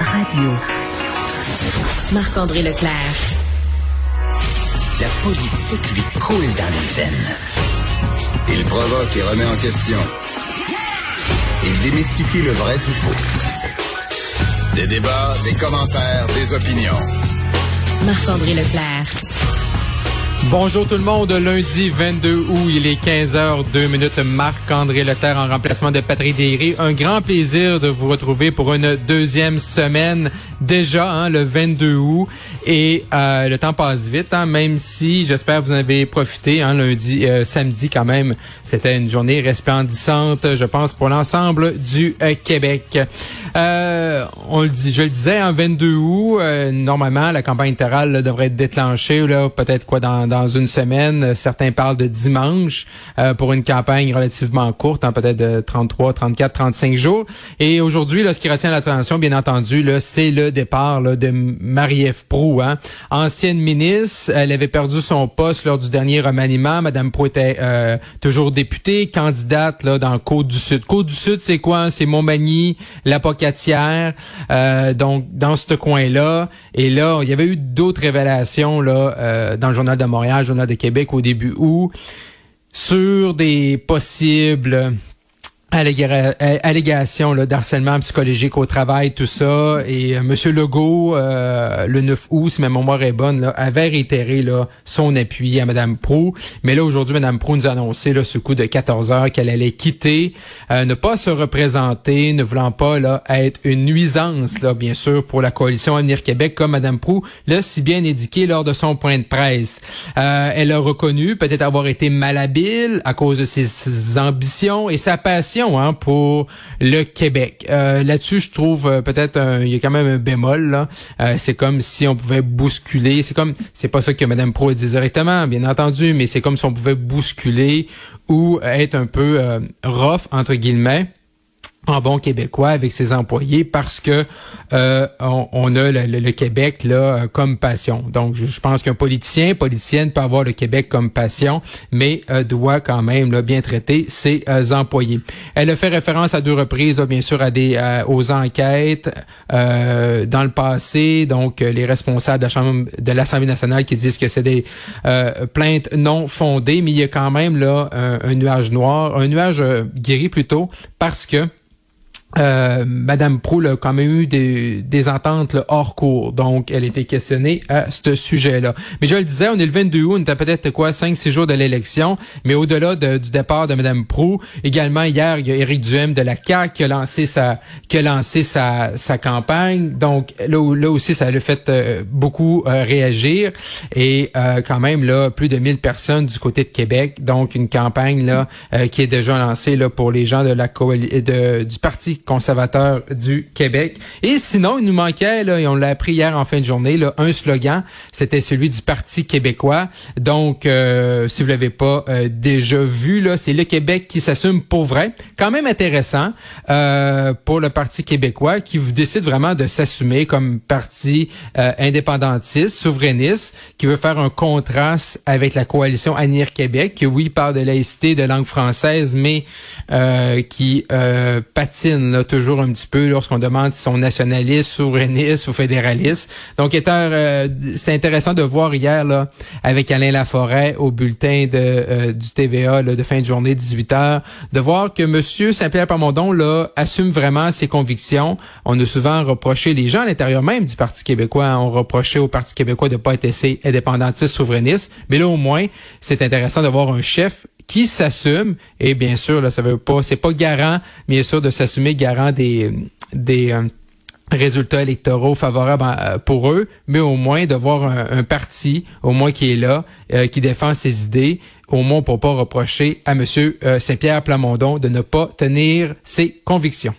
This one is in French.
Radio. Marc-André Leclerc. La politique lui coule dans les veines. Il provoque et remet en question. Il démystifie le vrai du faux. Des débats, des commentaires, des opinions. Marc-André Leclerc. Bonjour tout le monde, lundi 22 août, il est 15h, 2 minutes, Marc-André Leclerc en remplacement de Patrick Derry. Un grand plaisir de vous retrouver pour une deuxième semaine déjà, hein, le 22 août. Et euh, le temps passe vite, hein, même si j'espère vous en avez profité. Hein, lundi, euh, samedi quand même, c'était une journée resplendissante, je pense, pour l'ensemble du euh, Québec. on le dit, je le disais, en 22 août, normalement, la campagne électorale devrait être déclenchée, là, peut-être quoi dans, dans une semaine. Certains parlent de dimanche pour une campagne relativement courte, hein, peut-être de 33, 34, 35 jours. Et aujourd'hui, ce qui retient l'attention, bien entendu, là, c'est le départ là, de Marie-Ève Proux, hein. ancienne ministre. Elle avait perdu son poste lors du dernier remaniement. Madame Proux était euh, toujours députée, candidate là, dans Côte-du-Sud. Côte-du-Sud, c'est quoi? C'est Montmagny, la Pocatière, euh, donc dans ce coin-là. Et là, il y avait eu d'autres révélations là euh, dans le Journal de Montréal, le Journal de Québec au début août sur des possibles allégation d'harcèlement psychologique au travail, tout ça. Et euh, M. Legault, euh, le 9 août, si ma mémoire est bonne, là, avait réitéré là, son appui à Mme Prou. Mais là, aujourd'hui, Mme Prou nous a annoncé là, ce coup de 14 heures qu'elle allait quitter, euh, ne pas se représenter, ne voulant pas là, être une nuisance, là, bien sûr, pour la coalition Avenir Québec, comme Mme Prou l'a si bien indiqué lors de son point de presse. elle a reconnu peut-être avoir été malhabile à cause de ses ambitions et sa passion Hein, pour le Québec. Euh, là-dessus, je trouve euh, peut-être il y a quand même un bémol. Euh, c'est comme si on pouvait bousculer. C'est comme c'est pas ça que Mme Pro dit directement, bien entendu, mais c'est comme si on pouvait bousculer ou être un peu rough entre guillemets en bon québécois avec ses employés parce que euh, on, a le, Québec là comme passion. Donc je, pense qu'un politicien, politicienne peut avoir le Québec comme passion, mais euh, doit quand même là, bien traiter ses euh, employés. Elle a fait référence à deux reprises, bien sûr, à des aux enquêtes dans le passé. Donc les responsables de la Chambre de l'Assemblée nationale qui disent que c'est des plaintes non fondées, mais il y a quand même là un, un nuage noir, un nuage guéri plutôt parce que euh, Madame Proulx a quand même eu des, des ententes hors cours, donc elle était questionnée à ce sujet-là. Mais je le disais, on est le 22 août, on était peut-être quoi 5-6 jours de l'élection, mais au-delà du départ de Madame Proulx, également hier, il y a Éric Duhem de la CAQ qui a lancé sa qui a lancé sa, campagne, donc là, aussi ça a fait euh, beaucoup euh, réagir. Et euh, quand même là plus de 1000 personnes du côté de Québec, donc une campagne là qui est déjà lancée là pour les gens de la de, du parti conservateur du Québec. Et sinon, il nous manquait, là, et on l'a appris hier en fin de journée, là, un slogan, c'était celui du Parti québécois. Donc, euh, si vous l'avez pas euh, déjà vu, là, c'est le Québec qui s'assume pour vrai. Quand même intéressant euh, pour le Parti québécois qui décide vraiment de s'assumer comme parti indépendantiste, souverainiste, qui veut faire un contraste avec la coalition Anir Québec, qui oui parle de laïcité, de langue française, mais qui patine toujours un petit peu lorsqu'on demande si sont nationalistes, souverainistes ou fédéralistes. Donc, euh, c'est intéressant de voir hier là avec Alain Laforêt au bulletin de euh, du TVA là, de fin de journée 18 h de voir que Monsieur Saint-Pierre Pamondon là assume vraiment ses convictions. On a souvent reproché les gens à l'intérieur même du Parti québécois, ont reproché au Parti québécois de pas être assez indépendantiste, souverainiste. Mais là au moins, c'est intéressant de voir un chef qui s'assume et bien sûr là ça veut pas c'est pas garant bien sûr de s'assumer garant des des euh, résultats électoraux favorables euh, pour eux, mais au moins de voir un, parti, au moins qui est là, euh, qui défend ses idées, au moins pour pas reprocher à Monsieur Saint-Pierre Plamondon de ne pas tenir ses convictions.